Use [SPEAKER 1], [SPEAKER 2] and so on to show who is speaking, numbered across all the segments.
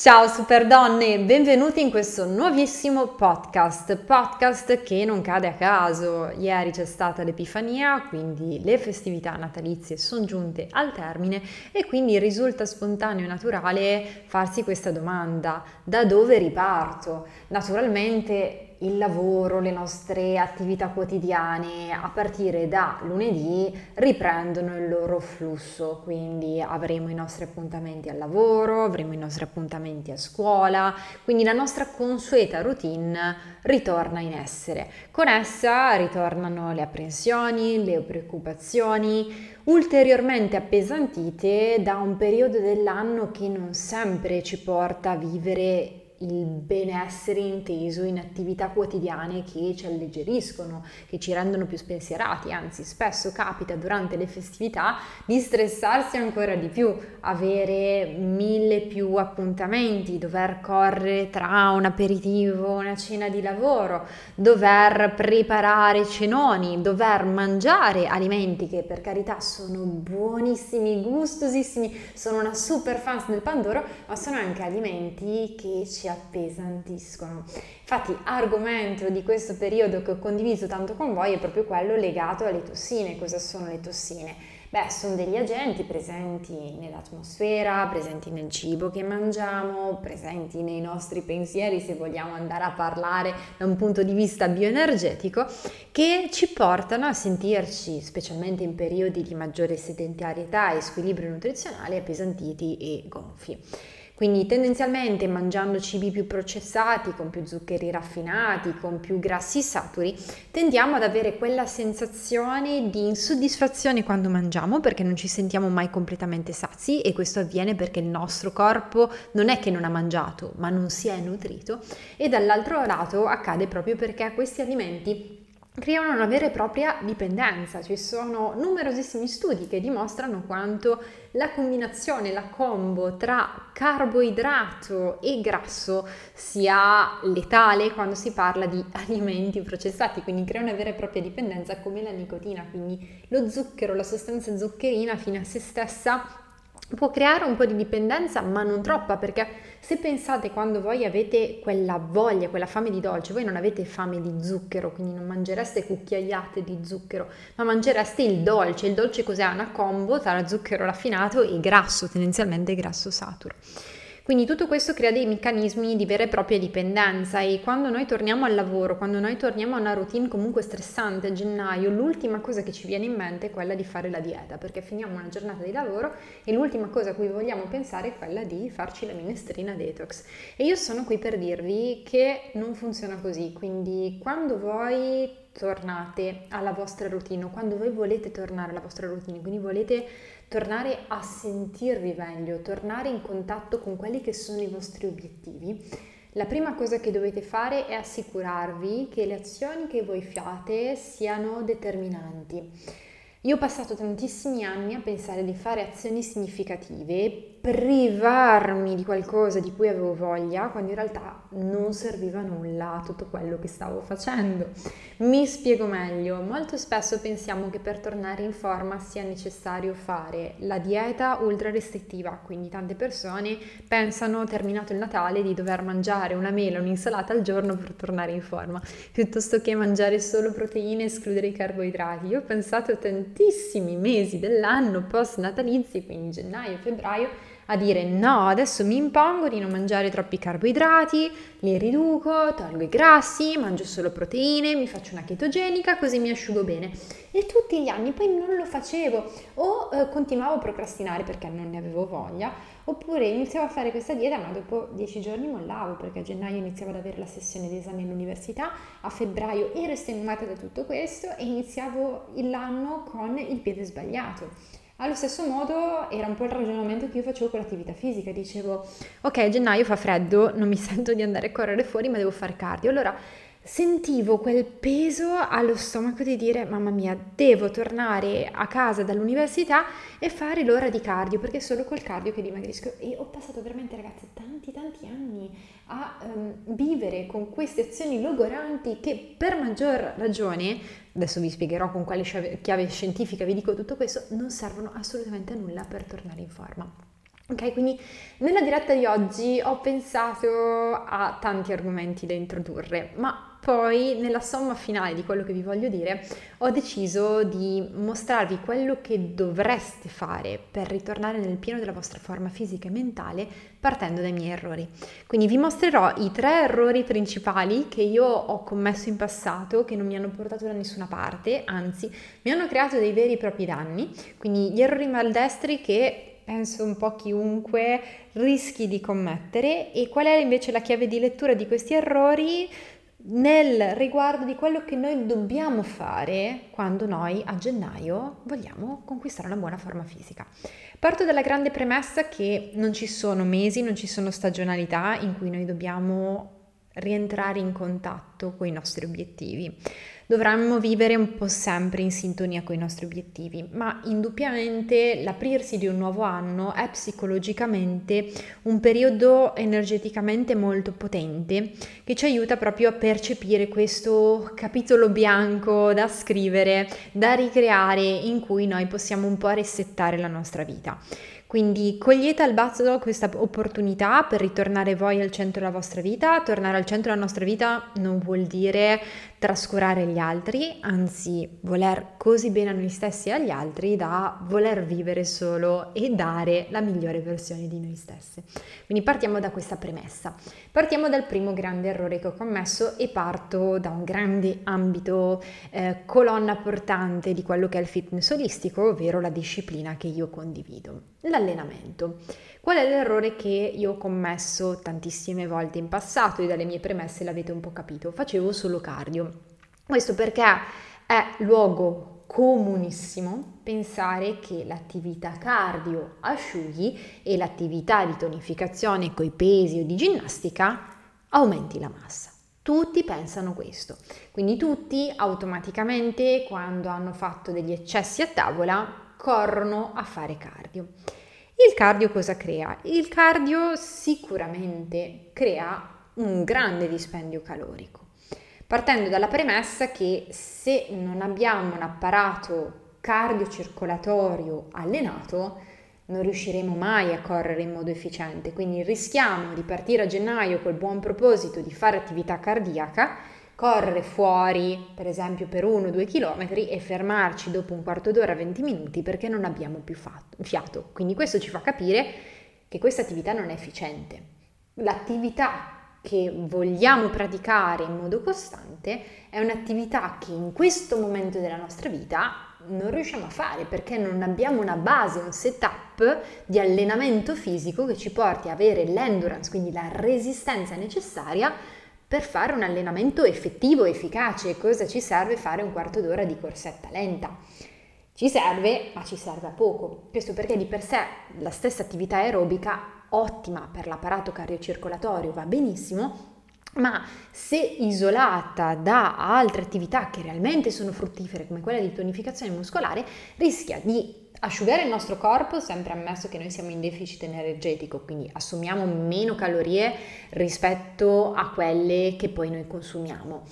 [SPEAKER 1] Ciao super donne, benvenuti in questo nuovissimo podcast, podcast che non cade a caso. Ieri c'è stata l'Epifania, quindi le festività natalizie sono giunte al termine e quindi risulta spontaneo e naturale farsi questa domanda, da dove riparto? Naturalmente il lavoro, le nostre attività quotidiane a partire da lunedì riprendono il loro flusso, quindi avremo i nostri appuntamenti al lavoro, avremo i nostri appuntamenti a scuola, quindi la nostra consueta routine ritorna in essere. Con essa ritornano le apprensioni, le preoccupazioni, ulteriormente appesantite da un periodo dell'anno che non sempre ci porta a vivere il benessere inteso in attività quotidiane che ci alleggeriscono, che ci rendono più spensierati, anzi spesso capita durante le festività di stressarsi ancora di più, avere mille più appuntamenti, dover correre tra un aperitivo, una cena di lavoro, dover preparare cenoni, dover mangiare alimenti che per carità sono buonissimi, gustosissimi, sono una super fan del Pandoro, ma sono anche alimenti che ci appesantiscono. Infatti, argomento di questo periodo che ho condiviso tanto con voi è proprio quello legato alle tossine. Cosa sono le tossine? Beh, sono degli agenti presenti nell'atmosfera, presenti nel cibo che mangiamo, presenti nei nostri pensieri se vogliamo andare a parlare da un punto di vista bioenergetico, che ci portano a sentirci, specialmente in periodi di maggiore sedentarietà e squilibrio nutrizionale, appesantiti e gonfi. Quindi tendenzialmente mangiando cibi più processati, con più zuccheri raffinati, con più grassi saturi, tendiamo ad avere quella sensazione di insoddisfazione quando mangiamo perché non ci sentiamo mai completamente sazi e questo avviene perché il nostro corpo non è che non ha mangiato, ma non si è nutrito e dall'altro lato accade proprio perché questi alimenti creano una vera e propria dipendenza. Ci sono numerosissimi studi che dimostrano quanto la combinazione, la combo tra carboidrato e grasso sia letale quando si parla di alimenti processati, quindi crea una vera e propria dipendenza come la nicotina, quindi lo zucchero, la sostanza zuccherina fine a se stessa può creare un po' di dipendenza, ma non troppa, perché se pensate quando voi avete quella voglia, quella fame di dolce, voi non avete fame di zucchero, quindi non mangereste cucchiaiate di zucchero, ma mangereste il dolce. Il dolce cos'è? Una combo tra zucchero raffinato e grasso, tendenzialmente grasso saturo. Quindi tutto questo crea dei meccanismi di vera e propria dipendenza e quando noi torniamo al lavoro, quando noi torniamo a una routine comunque stressante a gennaio, l'ultima cosa che ci viene in mente è quella di fare la dieta, perché finiamo una giornata di lavoro e l'ultima cosa a cui vogliamo pensare è quella di farci la minestrina detox. E io sono qui per dirvi che non funziona così, quindi quando voi tornate alla vostra routine quando voi volete tornare alla vostra routine, quindi volete tornare a sentirvi meglio, tornare in contatto con quelli che sono i vostri obiettivi, la prima cosa che dovete fare è assicurarvi che le azioni che voi fate siano determinanti. Io ho passato tantissimi anni a pensare di fare azioni significative privarmi di qualcosa di cui avevo voglia, quando in realtà non serviva nulla a tutto quello che stavo facendo. Mi spiego meglio, molto spesso pensiamo che per tornare in forma sia necessario fare la dieta ultra restrittiva, quindi tante persone pensano terminato il Natale di dover mangiare una mela, un'insalata al giorno per tornare in forma, piuttosto che mangiare solo proteine e escludere i carboidrati. Io ho pensato tantissimi mesi dell'anno post natalizi, quindi gennaio, febbraio, a dire no, adesso mi impongo di non mangiare troppi carboidrati, li riduco, tolgo i grassi, mangio solo proteine, mi faccio una chetogenica così mi asciugo bene. E tutti gli anni poi non lo facevo o eh, continuavo a procrastinare perché non ne avevo voglia, oppure iniziavo a fare questa dieta ma dopo dieci giorni mollavo perché a gennaio iniziavo ad avere la sessione di esami all'università, a febbraio ero estenuata da tutto questo e iniziavo l'anno con il piede sbagliato. Allo stesso modo era un po' il ragionamento che io facevo con l'attività fisica, dicevo ok gennaio fa freddo, non mi sento di andare a correre fuori ma devo fare cardio, allora sentivo quel peso allo stomaco di dire mamma mia devo tornare a casa dall'università e fare l'ora di cardio perché è solo col cardio che dimagrisco e ho passato veramente ragazzi tanti tanti anni a um, vivere con queste azioni logoranti che per maggior ragione adesso vi spiegherò con quale chiave scientifica vi dico tutto questo, non servono assolutamente a nulla per tornare in forma. Ok, quindi nella diretta di oggi ho pensato a tanti argomenti da introdurre, ma poi nella somma finale di quello che vi voglio dire ho deciso di mostrarvi quello che dovreste fare per ritornare nel pieno della vostra forma fisica e mentale partendo dai miei errori. Quindi vi mostrerò i tre errori principali che io ho commesso in passato che non mi hanno portato da nessuna parte, anzi mi hanno creato dei veri e propri danni, quindi gli errori maldestri che penso un po' chiunque rischi di commettere. E qual è invece la chiave di lettura di questi errori nel riguardo di quello che noi dobbiamo fare quando noi a gennaio vogliamo conquistare una buona forma fisica. Parto dalla grande premessa che non ci sono mesi, non ci sono stagionalità in cui noi dobbiamo rientrare in contatto con i nostri obiettivi. Dovremmo vivere un po' sempre in sintonia con i nostri obiettivi, ma indubbiamente l'aprirsi di un nuovo anno è psicologicamente un periodo energeticamente molto potente che ci aiuta proprio a percepire questo capitolo bianco da scrivere, da ricreare, in cui noi possiamo un po' resettare la nostra vita. Quindi cogliete al bazzo questa opportunità per ritornare voi al centro della vostra vita. Tornare al centro della nostra vita non vuol dire trascurare gli altri, anzi voler così bene a noi stessi e agli altri da voler vivere solo e dare la migliore versione di noi stesse. Quindi partiamo da questa premessa. Partiamo dal primo grande errore che ho commesso e parto da un grande ambito eh, colonna portante di quello che è il fitness olistico, ovvero la disciplina che io condivido l'allenamento. Qual è l'errore che io ho commesso tantissime volte in passato e dalle mie premesse l'avete un po' capito? Facevo solo cardio. Questo perché è luogo comunissimo pensare che l'attività cardio asciughi e l'attività di tonificazione coi pesi o di ginnastica aumenti la massa. Tutti pensano questo, quindi tutti automaticamente quando hanno fatto degli eccessi a tavola corrono a fare cardio. Il cardio cosa crea? Il cardio sicuramente crea un grande dispendio calorico, partendo dalla premessa che se non abbiamo un apparato cardiocircolatorio allenato, non riusciremo mai a correre in modo efficiente, quindi rischiamo di partire a gennaio col buon proposito di fare attività cardiaca correre fuori, per esempio per 1-2 km e fermarci dopo un quarto d'ora, 20 minuti perché non abbiamo più fatto, fiato. Quindi questo ci fa capire che questa attività non è efficiente. L'attività che vogliamo praticare in modo costante è un'attività che in questo momento della nostra vita non riusciamo a fare perché non abbiamo una base, un setup di allenamento fisico che ci porti a avere l'endurance, quindi la resistenza necessaria per fare un allenamento effettivo, efficace. Cosa ci serve fare un quarto d'ora di corsetta lenta? Ci serve, ma ci serve a poco. Questo perché di per sé la stessa attività aerobica, ottima per l'apparato cardiocircolatorio, va benissimo, ma se isolata da altre attività che realmente sono fruttifere come quella di tonificazione muscolare, rischia di asciugare il nostro corpo, sempre ammesso che noi siamo in deficit energetico, quindi assumiamo meno calorie rispetto a quelle che poi noi consumiamo.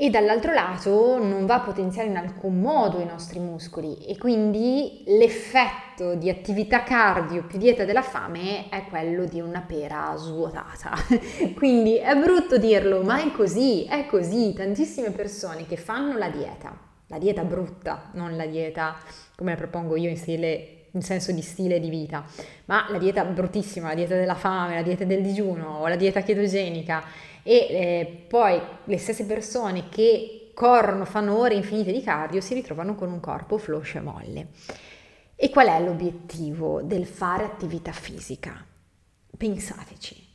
[SPEAKER 1] E dall'altro lato non va a potenziare in alcun modo i nostri muscoli e quindi l'effetto di attività cardio più dieta della fame è quello di una pera svuotata. quindi è brutto dirlo, ma è così, è così. Tantissime persone che fanno la dieta, la dieta brutta, non la dieta come la propongo io in stile in senso di stile di vita, ma la dieta bruttissima, la dieta della fame, la dieta del digiuno o la dieta chetogenica e eh, poi le stesse persone che corrono, fanno ore infinite di cardio, si ritrovano con un corpo floscio e molle. E qual è l'obiettivo del fare attività fisica? Pensateci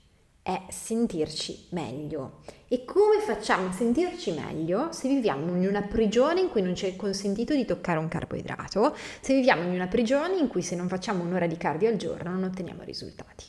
[SPEAKER 1] è sentirci meglio. E come facciamo a sentirci meglio se viviamo in una prigione in cui non ci è consentito di toccare un carboidrato, se viviamo in una prigione in cui se non facciamo un'ora di cardio al giorno non otteniamo risultati?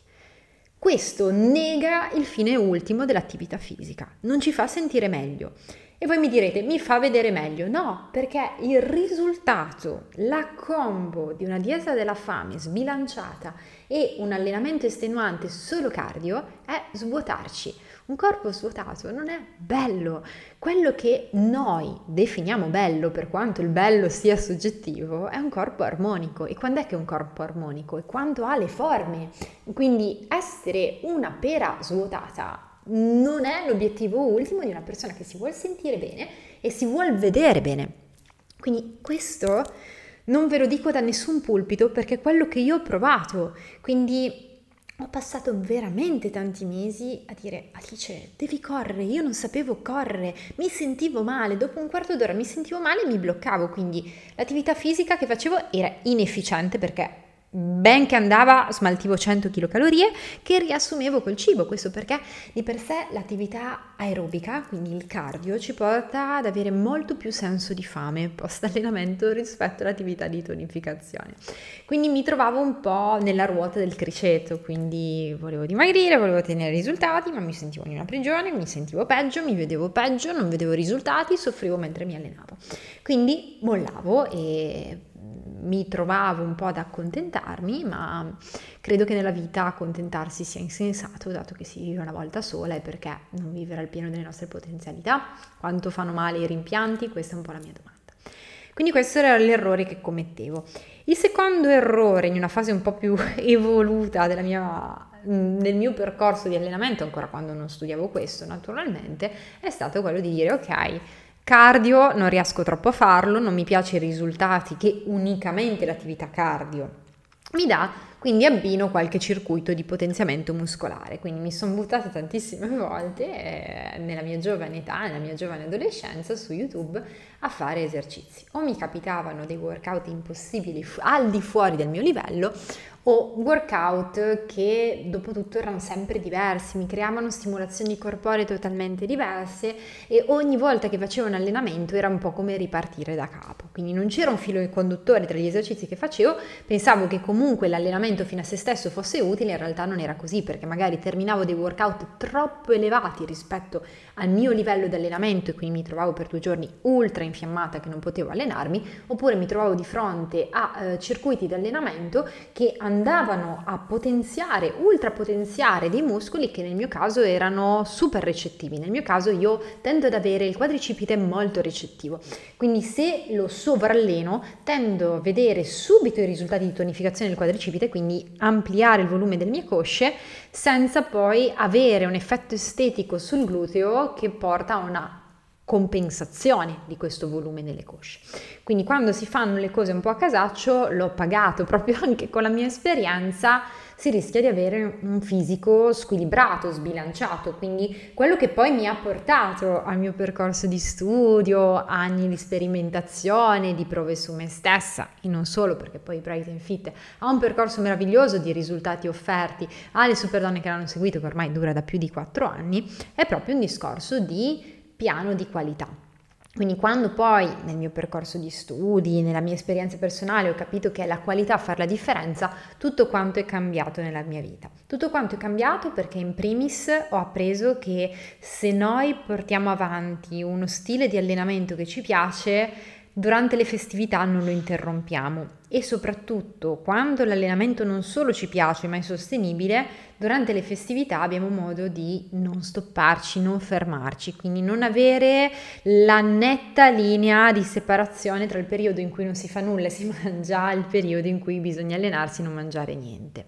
[SPEAKER 1] Questo nega il fine ultimo dell'attività fisica, non ci fa sentire meglio. E voi mi direte, mi fa vedere meglio? No, perché il risultato, la combo di una dieta della fame sbilanciata e un allenamento estenuante solo cardio è svuotarci. Un corpo svuotato non è bello. Quello che noi definiamo bello, per quanto il bello sia soggettivo, è un corpo armonico. E quando è che è un corpo armonico? È quando ha le forme. Quindi essere una pera svuotata non è l'obiettivo ultimo di una persona che si vuole sentire bene e si vuole vedere bene. Quindi questo non ve lo dico da nessun pulpito perché è quello che io ho provato. Quindi ho passato veramente tanti mesi a dire Alice, devi correre, io non sapevo correre, mi sentivo male, dopo un quarto d'ora mi sentivo male e mi bloccavo, quindi l'attività fisica che facevo era inefficiente perché ben che andava smaltivo 100 kcal che riassumevo col cibo, questo perché di per sé l'attività aerobica, quindi il cardio, ci porta ad avere molto più senso di fame post allenamento rispetto all'attività di tonificazione. Quindi mi trovavo un po' nella ruota del criceto, quindi volevo dimagrire, volevo ottenere risultati, ma mi sentivo in una prigione, mi sentivo peggio, mi vedevo peggio, non vedevo risultati, soffrivo mentre mi allenavo. Quindi mollavo e mi trovavo un po' ad accontentarmi, ma credo che nella vita accontentarsi sia insensato, dato che si vive una volta sola e perché non vivere al pieno delle nostre potenzialità? Quanto fanno male i rimpianti? Questa è un po' la mia domanda. Quindi questo era l'errore che commettevo. Il secondo errore in una fase un po' più evoluta mia, nel mio percorso di allenamento, ancora quando non studiavo questo naturalmente, è stato quello di dire ok, Cardio non riesco troppo a farlo, non mi piace i risultati che unicamente l'attività cardio mi dà, quindi abbino qualche circuito di potenziamento muscolare. Quindi mi sono buttata tantissime volte eh, nella mia giovane età, nella mia giovane adolescenza su YouTube a fare esercizi. O mi capitavano dei workout impossibili al di fuori del mio livello o workout che dopo tutto erano sempre diversi, mi creavano stimolazioni corporee totalmente diverse e ogni volta che facevo un allenamento era un po' come ripartire da capo, quindi non c'era un filo conduttore tra gli esercizi che facevo, pensavo che comunque l'allenamento fino a se stesso fosse utile, in realtà non era così perché magari terminavo dei workout troppo elevati rispetto al mio livello di allenamento e quindi mi trovavo per due giorni ultra infiammata che non potevo allenarmi, oppure mi trovavo di fronte a eh, circuiti di allenamento che andavano a potenziare, ultra potenziare dei muscoli che nel mio caso erano super recettivi. Nel mio caso io tendo ad avere il quadricipite molto recettivo, quindi se lo sovralleno tendo a vedere subito i risultati di tonificazione del quadricipite, quindi ampliare il volume delle mie cosce senza poi avere un effetto estetico sul gluteo che porta a una compensazione di questo volume nelle cosce. Quindi quando si fanno le cose un po' a casaccio, l'ho pagato proprio anche con la mia esperienza, si rischia di avere un fisico squilibrato, sbilanciato, quindi quello che poi mi ha portato al mio percorso di studio, anni di sperimentazione, di prove su me stessa e non solo perché poi Bright and Fit ha un percorso meraviglioso di risultati offerti alle super donne che l'hanno seguito che ormai dura da più di 4 anni, è proprio un discorso di piano di qualità. Quindi quando poi nel mio percorso di studi, nella mia esperienza personale ho capito che è la qualità a fare la differenza, tutto quanto è cambiato nella mia vita. Tutto quanto è cambiato perché in primis ho appreso che se noi portiamo avanti uno stile di allenamento che ci piace, durante le festività non lo interrompiamo e soprattutto quando l'allenamento non solo ci piace ma è sostenibile, durante le festività abbiamo modo di non stopparci, non fermarci, quindi non avere la netta linea di separazione tra il periodo in cui non si fa nulla e si mangia e il periodo in cui bisogna allenarsi e non mangiare niente.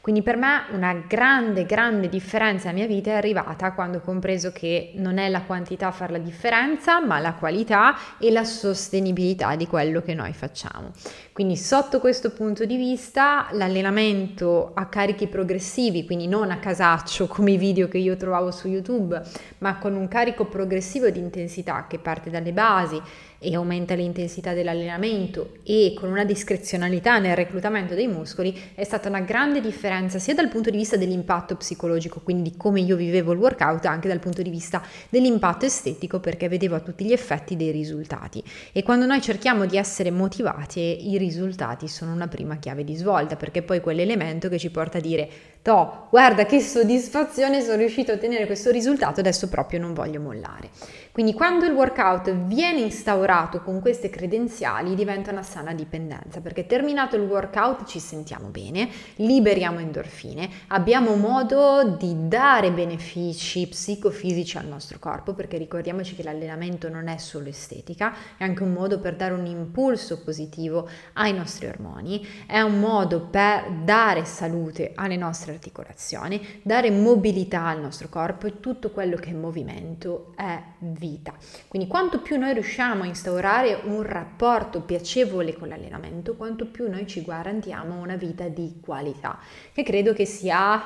[SPEAKER 1] Quindi per me una grande, grande differenza nella mia vita è arrivata quando ho compreso che non è la quantità a fare la differenza, ma la qualità e la sostenibilità di quello che noi facciamo. Quindi sotto questo punto di vista l'allenamento a carichi progressivi, quindi non a casaccio come i video che io trovavo su YouTube, ma con un carico progressivo di intensità che parte dalle basi e aumenta l'intensità dell'allenamento e con una discrezionalità nel reclutamento dei muscoli è stata una grande differenza sia dal punto di vista dell'impatto psicologico, quindi di come io vivevo il workout, anche dal punto di vista dell'impatto estetico perché vedevo a tutti gli effetti dei risultati. E quando noi cerchiamo di essere motivati, i risultati sono una prima chiave di svolta perché poi quell'elemento che ci porta a dire toh, guarda che soddisfazione, sono riuscito a ottenere questo risultato, adesso proprio non voglio mollare. Quindi quando il workout viene instaurato con queste credenziali diventa una sana dipendenza, perché terminato il workout ci sentiamo bene, liberiamo endorfine, abbiamo modo di dare benefici psicofisici al nostro corpo, perché ricordiamoci che l'allenamento non è solo estetica, è anche un modo per dare un impulso positivo ai nostri ormoni, è un modo per dare salute alle nostre articolazioni, dare mobilità al nostro corpo e tutto quello che è movimento è vita. Quindi quanto più noi riusciamo a instaurare un rapporto piacevole con l'allenamento, quanto più noi ci garantiamo una vita di qualità, che credo che sia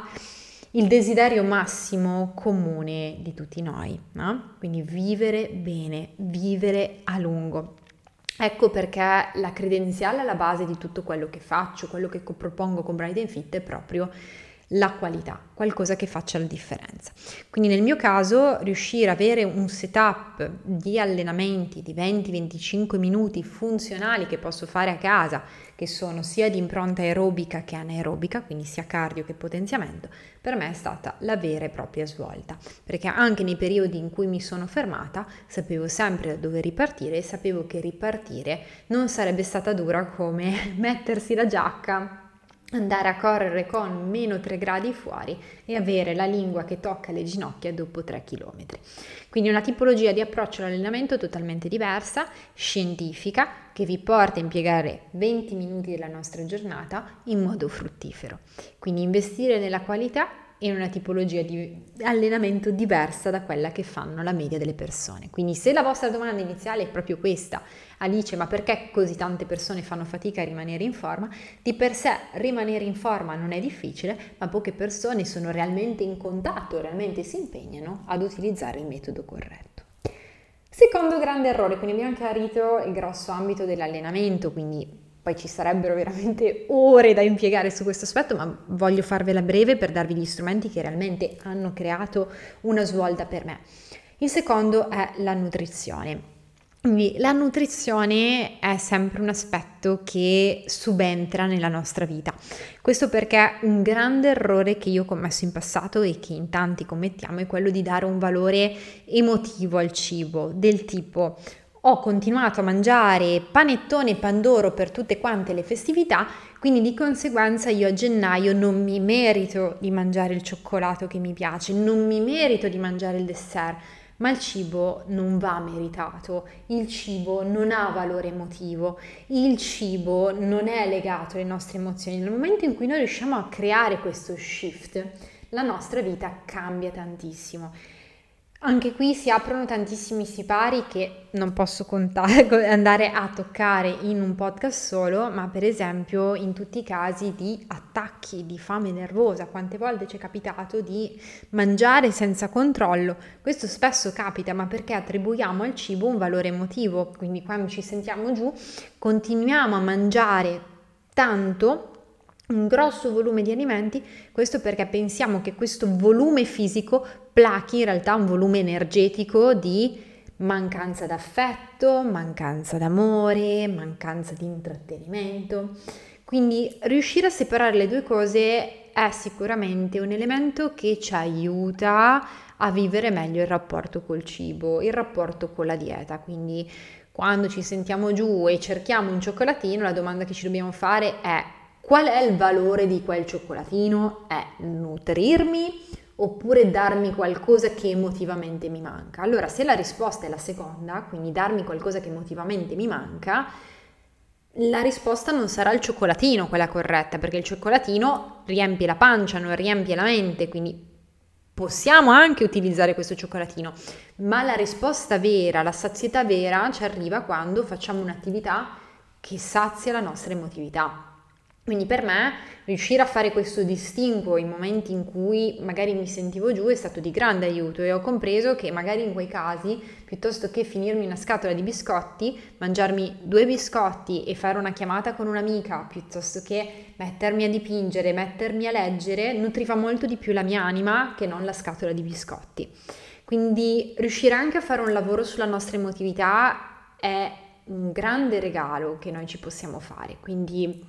[SPEAKER 1] il desiderio massimo comune di tutti noi, no? Quindi vivere bene, vivere a lungo. Ecco perché la credenziale alla base di tutto quello che faccio, quello che propongo con Bright Fit è proprio la qualità, qualcosa che faccia la differenza. Quindi nel mio caso riuscire ad avere un setup di allenamenti di 20-25 minuti funzionali che posso fare a casa, che sono sia di impronta aerobica che anaerobica, quindi sia cardio che potenziamento, per me è stata la vera e propria svolta, perché anche nei periodi in cui mi sono fermata sapevo sempre da dove ripartire e sapevo che ripartire non sarebbe stata dura come mettersi la giacca andare a correre con meno 3 gradi fuori e avere la lingua che tocca le ginocchia dopo 3 km. Quindi una tipologia di approccio all'allenamento totalmente diversa, scientifica, che vi porta a impiegare 20 minuti della nostra giornata in modo fruttifero. Quindi investire nella qualità in una tipologia di allenamento diversa da quella che fanno la media delle persone. Quindi se la vostra domanda iniziale è proprio questa, Alice, ma perché così tante persone fanno fatica a rimanere in forma? Di per sé rimanere in forma non è difficile, ma poche persone sono realmente in contatto, realmente si impegnano ad utilizzare il metodo corretto. Secondo grande errore, quindi abbiamo chiarito il grosso ambito dell'allenamento, quindi poi ci sarebbero veramente ore da impiegare su questo aspetto, ma voglio farvela breve per darvi gli strumenti che realmente hanno creato una svolta per me. Il secondo è la nutrizione. Quindi la nutrizione è sempre un aspetto che subentra nella nostra vita. Questo perché un grande errore che io ho commesso in passato e che in tanti commettiamo è quello di dare un valore emotivo al cibo, del tipo ho continuato a mangiare panettone e pandoro per tutte quante le festività, quindi di conseguenza io a gennaio non mi merito di mangiare il cioccolato che mi piace, non mi merito di mangiare il dessert, ma il cibo non va meritato, il cibo non ha valore emotivo, il cibo non è legato alle nostre emozioni. Nel momento in cui noi riusciamo a creare questo shift, la nostra vita cambia tantissimo. Anche qui si aprono tantissimi sipari che non posso contare, andare a toccare in un podcast solo, ma per esempio in tutti i casi di attacchi di fame nervosa. Quante volte ci è capitato di mangiare senza controllo? Questo spesso capita, ma perché attribuiamo al cibo un valore emotivo, quindi quando ci sentiamo giù continuiamo a mangiare tanto un grosso volume di alimenti, questo perché pensiamo che questo volume fisico plachi in realtà un volume energetico di mancanza d'affetto, mancanza d'amore, mancanza di intrattenimento. Quindi riuscire a separare le due cose è sicuramente un elemento che ci aiuta a vivere meglio il rapporto col cibo, il rapporto con la dieta. Quindi quando ci sentiamo giù e cerchiamo un cioccolatino, la domanda che ci dobbiamo fare è Qual è il valore di quel cioccolatino? È nutrirmi oppure darmi qualcosa che emotivamente mi manca? Allora, se la risposta è la seconda, quindi darmi qualcosa che emotivamente mi manca, la risposta non sarà il cioccolatino quella corretta, perché il cioccolatino riempie la pancia, non riempie la mente, quindi possiamo anche utilizzare questo cioccolatino, ma la risposta vera, la sazietà vera ci arriva quando facciamo un'attività che sazia la nostra emotività. Quindi per me riuscire a fare questo distinguo in momenti in cui magari mi sentivo giù è stato di grande aiuto e ho compreso che magari in quei casi, piuttosto che finirmi una scatola di biscotti, mangiarmi due biscotti e fare una chiamata con un'amica, piuttosto che mettermi a dipingere, mettermi a leggere, nutriva molto di più la mia anima che non la scatola di biscotti. Quindi riuscire anche a fare un lavoro sulla nostra emotività è un grande regalo che noi ci possiamo fare. Quindi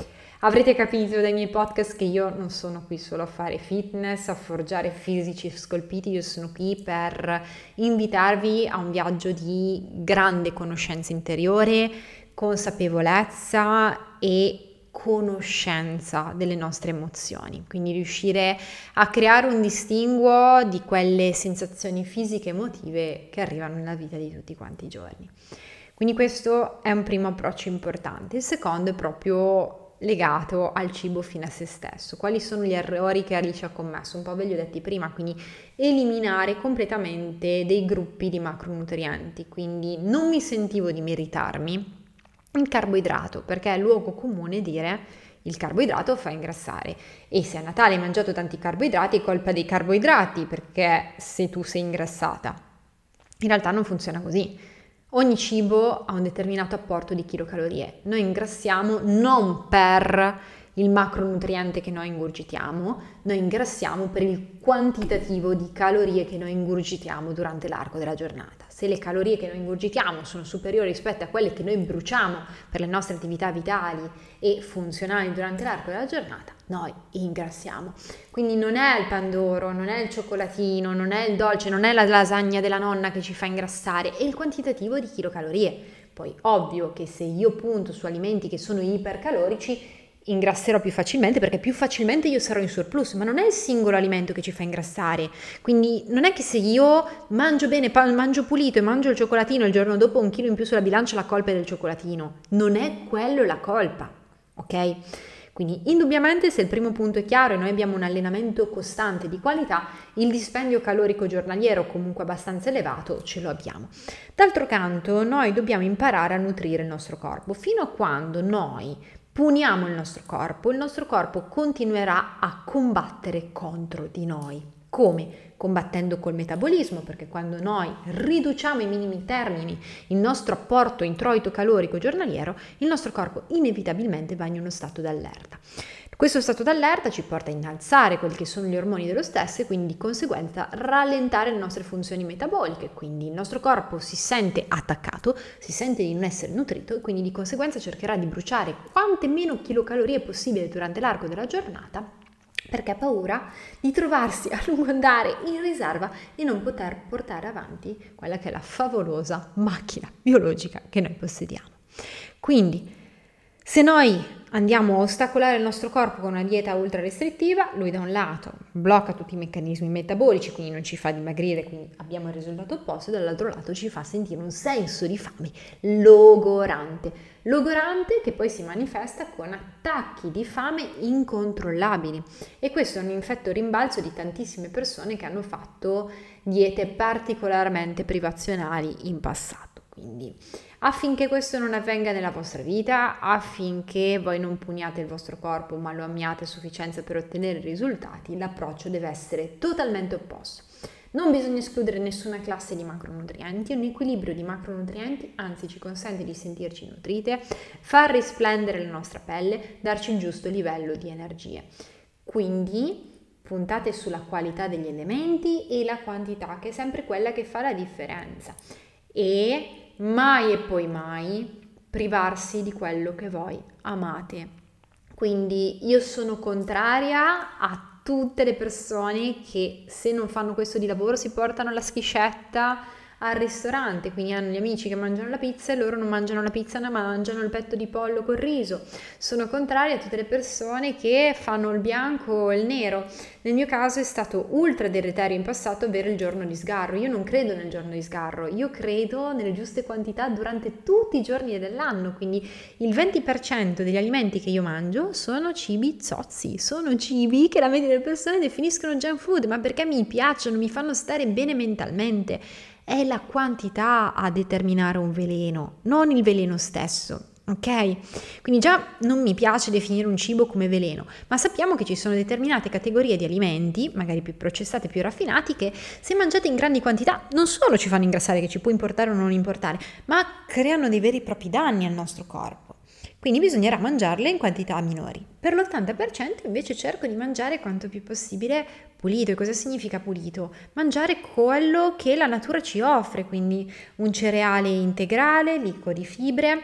[SPEAKER 1] avrete capito dai miei podcast che io non sono qui solo a fare fitness, a forgiare fisici scolpiti, io sono qui per invitarvi a un viaggio di grande conoscenza interiore, consapevolezza e conoscenza delle nostre emozioni, quindi riuscire a creare un distinguo di quelle sensazioni fisiche emotive che arrivano nella vita di tutti quanti i giorni. Quindi questo è un primo approccio importante. Il secondo è proprio legato al cibo fine a se stesso. Quali sono gli errori che Alice ha commesso? Un po' ve li ho detti prima, quindi eliminare completamente dei gruppi di macronutrienti, quindi non mi sentivo di meritarmi il carboidrato, perché è luogo comune dire il carboidrato fa ingrassare e se a Natale hai mangiato tanti carboidrati è colpa dei carboidrati perché se tu sei ingrassata. In realtà non funziona così. Ogni cibo ha un determinato apporto di chilocalorie. Noi ingrassiamo non per il macronutriente che noi ingurgitiamo, noi ingrassiamo per il quantitativo di calorie che noi ingurgitiamo durante l'arco della giornata. Se le calorie che noi ingurgitiamo sono superiori rispetto a quelle che noi bruciamo per le nostre attività vitali e funzionali durante l'arco della giornata, noi ingrassiamo. Quindi non è il pandoro, non è il cioccolatino, non è il dolce, non è la lasagna della nonna che ci fa ingrassare, è il quantitativo di chilocalorie. Poi ovvio che se io punto su alimenti che sono ipercalorici, ingrasserò più facilmente perché più facilmente io sarò in surplus, ma non è il singolo alimento che ci fa ingrassare. Quindi non è che se io mangio bene, mangio pulito e mangio il cioccolatino il giorno dopo un chilo in più sulla bilancia la colpa è del cioccolatino. Non è quello la colpa, ok? Quindi indubbiamente se il primo punto è chiaro e noi abbiamo un allenamento costante di qualità, il dispendio calorico giornaliero comunque abbastanza elevato ce lo abbiamo. D'altro canto noi dobbiamo imparare a nutrire il nostro corpo fino a quando noi puniamo il nostro corpo, il nostro corpo continuerà a combattere contro di noi. Come? Combattendo col metabolismo, perché quando noi riduciamo in minimi termini il nostro apporto introito calorico giornaliero, il nostro corpo inevitabilmente va in uno stato d'allerta. Questo stato d'allerta ci porta a innalzare quelli che sono gli ormoni dello stesso e quindi di conseguenza rallentare le nostre funzioni metaboliche, quindi il nostro corpo si sente attaccato, si sente di non essere nutrito e quindi di conseguenza cercherà di bruciare quante meno chilocalorie possibile durante l'arco della giornata perché ha paura di trovarsi a lungo andare in riserva e non poter portare avanti quella che è la favolosa macchina biologica che noi possediamo. Quindi, se noi andiamo a ostacolare il nostro corpo con una dieta ultra restrittiva, lui da un lato blocca tutti i meccanismi metabolici, quindi non ci fa dimagrire, quindi abbiamo il risultato opposto, e dall'altro lato ci fa sentire un senso di fame logorante. Logorante che poi si manifesta con attacchi di fame incontrollabili e questo è un infetto rimbalzo di tantissime persone che hanno fatto diete particolarmente privazionali in passato. Quindi affinché questo non avvenga nella vostra vita, affinché voi non puniate il vostro corpo ma lo amiate a sufficienza per ottenere risultati, l'approccio deve essere totalmente opposto. Non bisogna escludere nessuna classe di macronutrienti, un equilibrio di macronutrienti anzi ci consente di sentirci nutrite, far risplendere la nostra pelle, darci il giusto livello di energie. Quindi puntate sulla qualità degli elementi e la quantità, che è sempre quella che fa la differenza. E mai e poi mai privarsi di quello che voi amate. Quindi io sono contraria a tutte le persone che se non fanno questo di lavoro si portano la schiscetta al ristorante, quindi hanno gli amici che mangiano la pizza e loro non mangiano la pizza ma mangiano il petto di pollo col riso. Sono contraria a tutte le persone che fanno il bianco o il nero. Nel mio caso è stato ultra deleterio in passato avere il giorno di sgarro. Io non credo nel giorno di sgarro, io credo nelle giuste quantità durante tutti i giorni dell'anno, quindi il 20% degli alimenti che io mangio sono cibi zozzi, sono cibi che la media delle persone definiscono junk food, ma perché mi piacciono, mi fanno stare bene mentalmente è la quantità a determinare un veleno, non il veleno stesso. Ok? Quindi già non mi piace definire un cibo come veleno, ma sappiamo che ci sono determinate categorie di alimenti, magari più processati, più raffinati, che se mangiate in grandi quantità non solo ci fanno ingrassare, che ci può importare o non importare, ma creano dei veri e propri danni al nostro corpo. Quindi bisognerà mangiarle in quantità minori. Per l'80% invece cerco di mangiare quanto più possibile pulito. E cosa significa pulito? Mangiare quello che la natura ci offre, quindi un cereale integrale, ricco di fibre,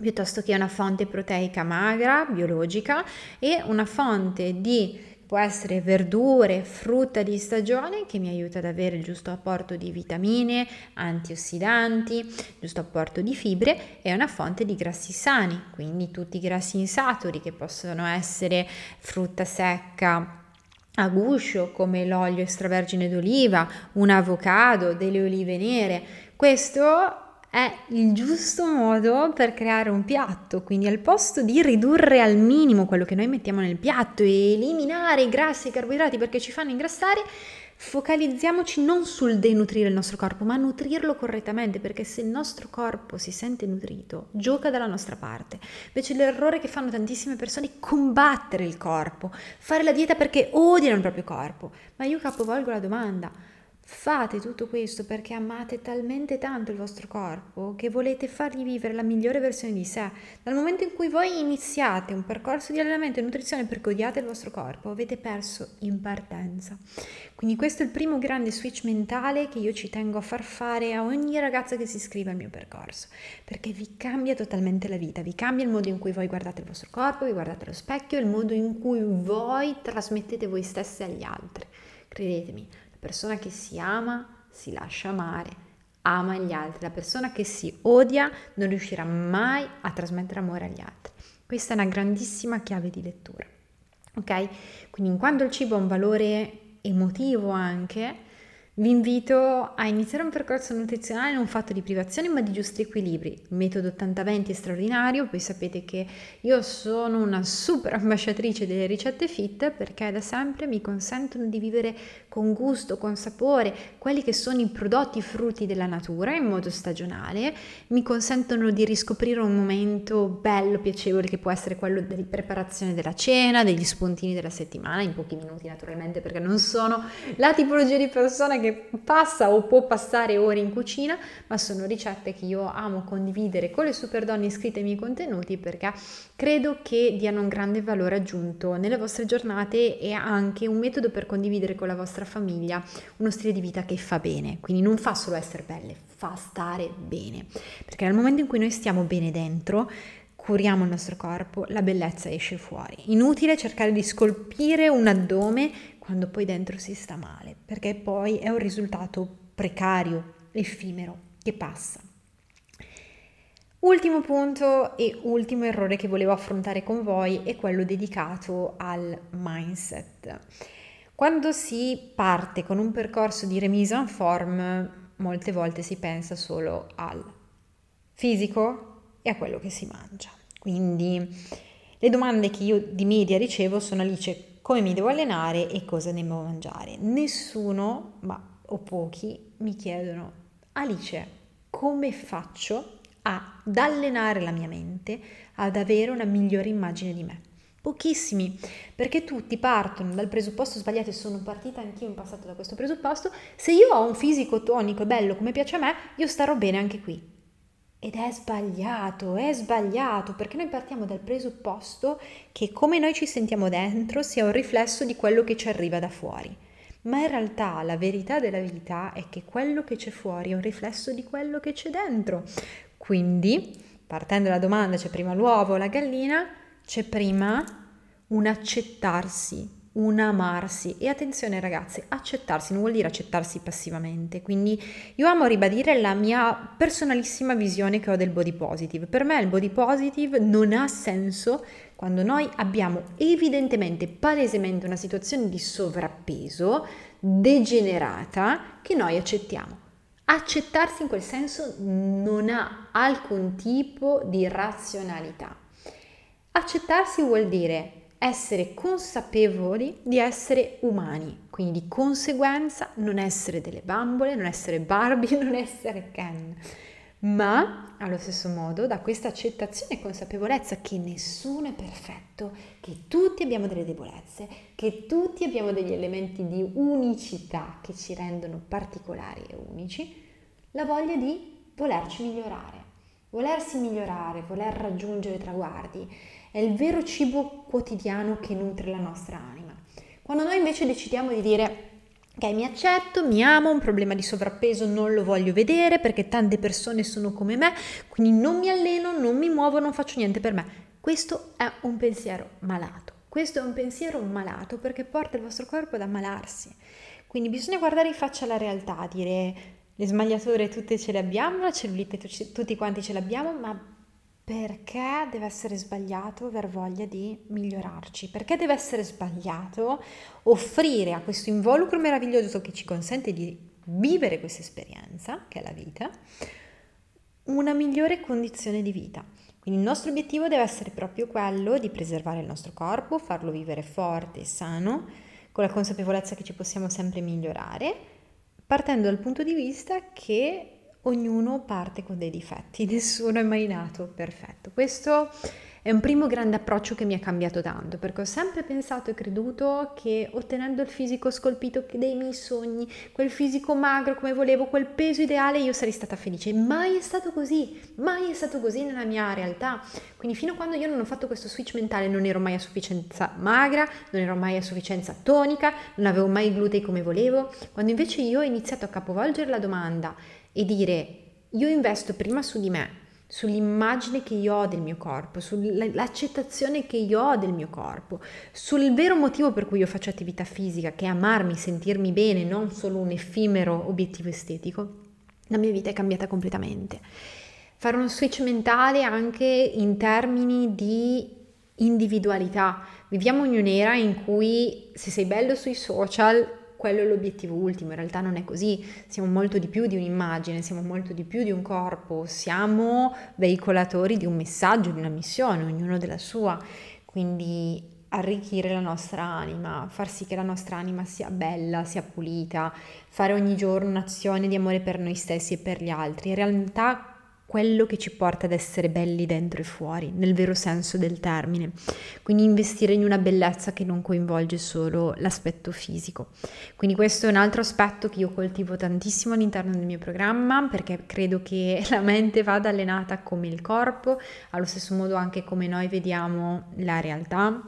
[SPEAKER 1] piuttosto che una fonte proteica magra, biologica, e una fonte di può essere verdure, frutta di stagione che mi aiuta ad avere il giusto apporto di vitamine, antiossidanti, giusto apporto di fibre e una fonte di grassi sani, quindi tutti i grassi insaturi che possono essere frutta secca a guscio come l'olio extravergine d'oliva, un avocado, delle olive nere. Questo è il giusto modo per creare un piatto, quindi al posto di ridurre al minimo quello che noi mettiamo nel piatto e eliminare i grassi e i carboidrati perché ci fanno ingrassare, focalizziamoci non sul denutrire il nostro corpo, ma nutrirlo correttamente, perché se il nostro corpo si sente nutrito, gioca dalla nostra parte. Invece l'errore che fanno tantissime persone è combattere il corpo, fare la dieta perché odiano il proprio corpo. Ma io capovolgo la domanda Fate tutto questo perché amate talmente tanto il vostro corpo che volete fargli vivere la migliore versione di sé. Dal momento in cui voi iniziate un percorso di allenamento e nutrizione perché odiate il vostro corpo, avete perso in partenza. Quindi questo è il primo grande switch mentale che io ci tengo a far fare a ogni ragazza che si iscrive al mio percorso, perché vi cambia totalmente la vita, vi cambia il modo in cui voi guardate il vostro corpo, vi guardate allo specchio, il modo in cui voi trasmettete voi stessi agli altri. Credetemi, persona che si ama si lascia amare, ama gli altri. La persona che si odia non riuscirà mai a trasmettere amore agli altri. Questa è una grandissima chiave di lettura. Ok? Quindi in quanto il cibo ha un valore emotivo anche, vi invito a iniziare un percorso nutrizionale non fatto di privazioni ma di giusti equilibri. Il metodo 80-20 è straordinario, poi sapete che io sono una super ambasciatrice delle ricette fit perché da sempre mi consentono di vivere con gusto, con sapore, quelli che sono i prodotti frutti della natura in modo stagionale, mi consentono di riscoprire un momento bello, piacevole che può essere quello della preparazione della cena, degli spuntini della settimana, in pochi minuti naturalmente perché non sono la tipologia di persona che che passa o può passare ore in cucina, ma sono ricette che io amo condividere con le super donne iscritte ai miei contenuti perché credo che diano un grande valore aggiunto nelle vostre giornate e anche un metodo per condividere con la vostra famiglia uno stile di vita che fa bene, quindi non fa solo essere belle, fa stare bene, perché nel momento in cui noi stiamo bene dentro, curiamo il nostro corpo, la bellezza esce fuori. Inutile cercare di scolpire un addome quando poi dentro si sta male, perché poi è un risultato precario, effimero, che passa. Ultimo punto e ultimo errore che volevo affrontare con voi è quello dedicato al mindset. Quando si parte con un percorso di remise en forme, molte volte si pensa solo al fisico e a quello che si mangia. Quindi le domande che io di media ricevo sono Alice, come mi devo allenare e cosa devo mangiare. Nessuno, ma o pochi, mi chiedono, Alice, come faccio ad allenare la mia mente ad avere una migliore immagine di me? Pochissimi, perché tutti partono dal presupposto sbagliato e sono partita anch'io in passato da questo presupposto, se io ho un fisico tonico e bello come piace a me, io starò bene anche qui. Ed è sbagliato, è sbagliato, perché noi partiamo dal presupposto che come noi ci sentiamo dentro sia un riflesso di quello che ci arriva da fuori. Ma in realtà la verità della vita è che quello che c'è fuori è un riflesso di quello che c'è dentro. Quindi, partendo dalla domanda, c'è prima l'uovo o la gallina? C'è prima un accettarsi un amarsi. E attenzione ragazzi, accettarsi non vuol dire accettarsi passivamente, quindi io amo ribadire la mia personalissima visione che ho del body positive. Per me il body positive non ha senso quando noi abbiamo evidentemente, palesemente una situazione di sovrappeso degenerata che noi accettiamo. Accettarsi in quel senso non ha alcun tipo di razionalità. Accettarsi vuol dire essere consapevoli di essere umani, quindi di conseguenza non essere delle bambole, non essere Barbie, non essere Ken, ma allo stesso modo da questa accettazione e consapevolezza che nessuno è perfetto, che tutti abbiamo delle debolezze, che tutti abbiamo degli elementi di unicità che ci rendono particolari e unici, la voglia di volerci migliorare volersi migliorare, voler raggiungere traguardi, è il vero cibo quotidiano che nutre la nostra anima. Quando noi invece decidiamo di dire Ok, mi accetto, mi amo, un problema di sovrappeso non lo voglio vedere perché tante persone sono come me, quindi non mi alleno, non mi muovo, non faccio niente per me. Questo è un pensiero malato. Questo è un pensiero malato perché porta il vostro corpo ad ammalarsi. Quindi bisogna guardare in faccia la realtà, dire le smagliature tutte ce le abbiamo, la cellulite tutti quanti ce l'abbiamo, ma perché deve essere sbagliato aver voglia di migliorarci? Perché deve essere sbagliato offrire a questo involucro meraviglioso che ci consente di vivere questa esperienza, che è la vita, una migliore condizione di vita? Quindi il nostro obiettivo deve essere proprio quello di preservare il nostro corpo, farlo vivere forte e sano, con la consapevolezza che ci possiamo sempre migliorare, partendo dal punto di vista che ognuno parte con dei difetti, nessuno è mai nato perfetto. Questo è un primo grande approccio che mi ha cambiato tanto, perché ho sempre pensato e creduto che ottenendo il fisico scolpito dei miei sogni, quel fisico magro come volevo, quel peso ideale, io sarei stata felice. Mai è stato così, mai è stato così nella mia realtà. Quindi fino a quando io non ho fatto questo switch mentale non ero mai a sufficienza magra, non ero mai a sufficienza tonica, non avevo mai glutei come volevo. Quando invece io ho iniziato a capovolgere la domanda e dire io investo prima su di me, sull'immagine che io ho del mio corpo, sull'accettazione che io ho del mio corpo, sul vero motivo per cui io faccio attività fisica, che è amarmi, sentirmi bene, non solo un effimero obiettivo estetico, la mia vita è cambiata completamente. Fare uno switch mentale anche in termini di individualità. Viviamo in un'era in cui se sei bello sui social quello è l'obiettivo ultimo, in realtà non è così, siamo molto di più di un'immagine, siamo molto di più di un corpo, siamo veicolatori di un messaggio, di una missione, ognuno della sua, quindi arricchire la nostra anima, far sì che la nostra anima sia bella, sia pulita, fare ogni giorno un'azione di amore per noi stessi e per gli altri, in realtà quello che ci porta ad essere belli dentro e fuori, nel vero senso del termine. Quindi investire in una bellezza che non coinvolge solo l'aspetto fisico. Quindi questo è un altro aspetto che io coltivo tantissimo all'interno del mio programma perché credo che la mente vada allenata come il corpo, allo stesso modo anche come noi vediamo la realtà.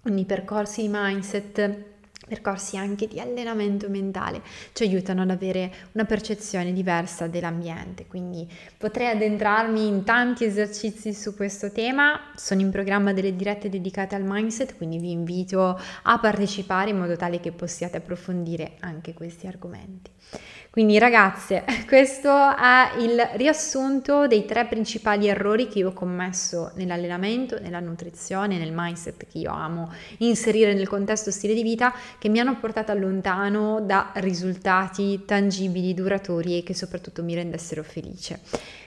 [SPEAKER 1] Quindi percorsi di mindset percorsi anche di allenamento mentale ci aiutano ad avere una percezione diversa dell'ambiente. Quindi potrei addentrarmi in tanti esercizi su questo tema. Sono in programma delle dirette dedicate al mindset quindi vi invito a partecipare in modo tale che possiate approfondire anche questi argomenti quindi ragazze, questo è il riassunto dei tre principali errori che io ho commesso nell'allenamento, nella nutrizione, nel mindset che io amo inserire nel contesto stile di vita che mi hanno portato lontano da risultati tangibili, duraturi e che soprattutto mi rendessero felice.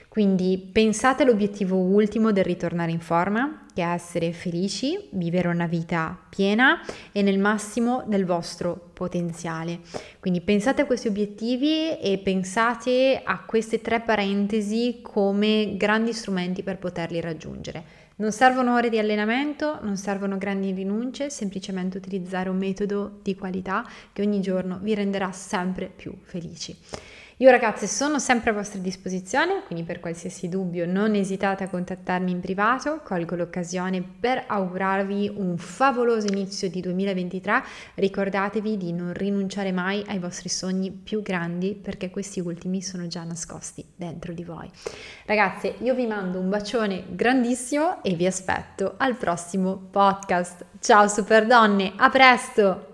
[SPEAKER 1] Quindi pensate all'obiettivo ultimo del ritornare in forma, che è essere felici, vivere una vita piena e nel massimo del vostro potenziale. Quindi pensate a questi obiettivi e pensate a queste tre parentesi come grandi strumenti per poterli raggiungere. Non servono ore di allenamento, non servono grandi rinunce, semplicemente utilizzare un metodo di qualità che ogni giorno vi renderà sempre più felici. Io ragazze sono sempre a vostra disposizione, quindi per qualsiasi dubbio non esitate a contattarmi in privato, colgo l'occasione per augurarvi un favoloso inizio di 2023, ricordatevi di non rinunciare mai ai vostri sogni più grandi perché questi ultimi sono già nascosti dentro di voi. Ragazze, io vi mando un bacione grandissimo e vi aspetto al prossimo podcast. Ciao super donne, a presto!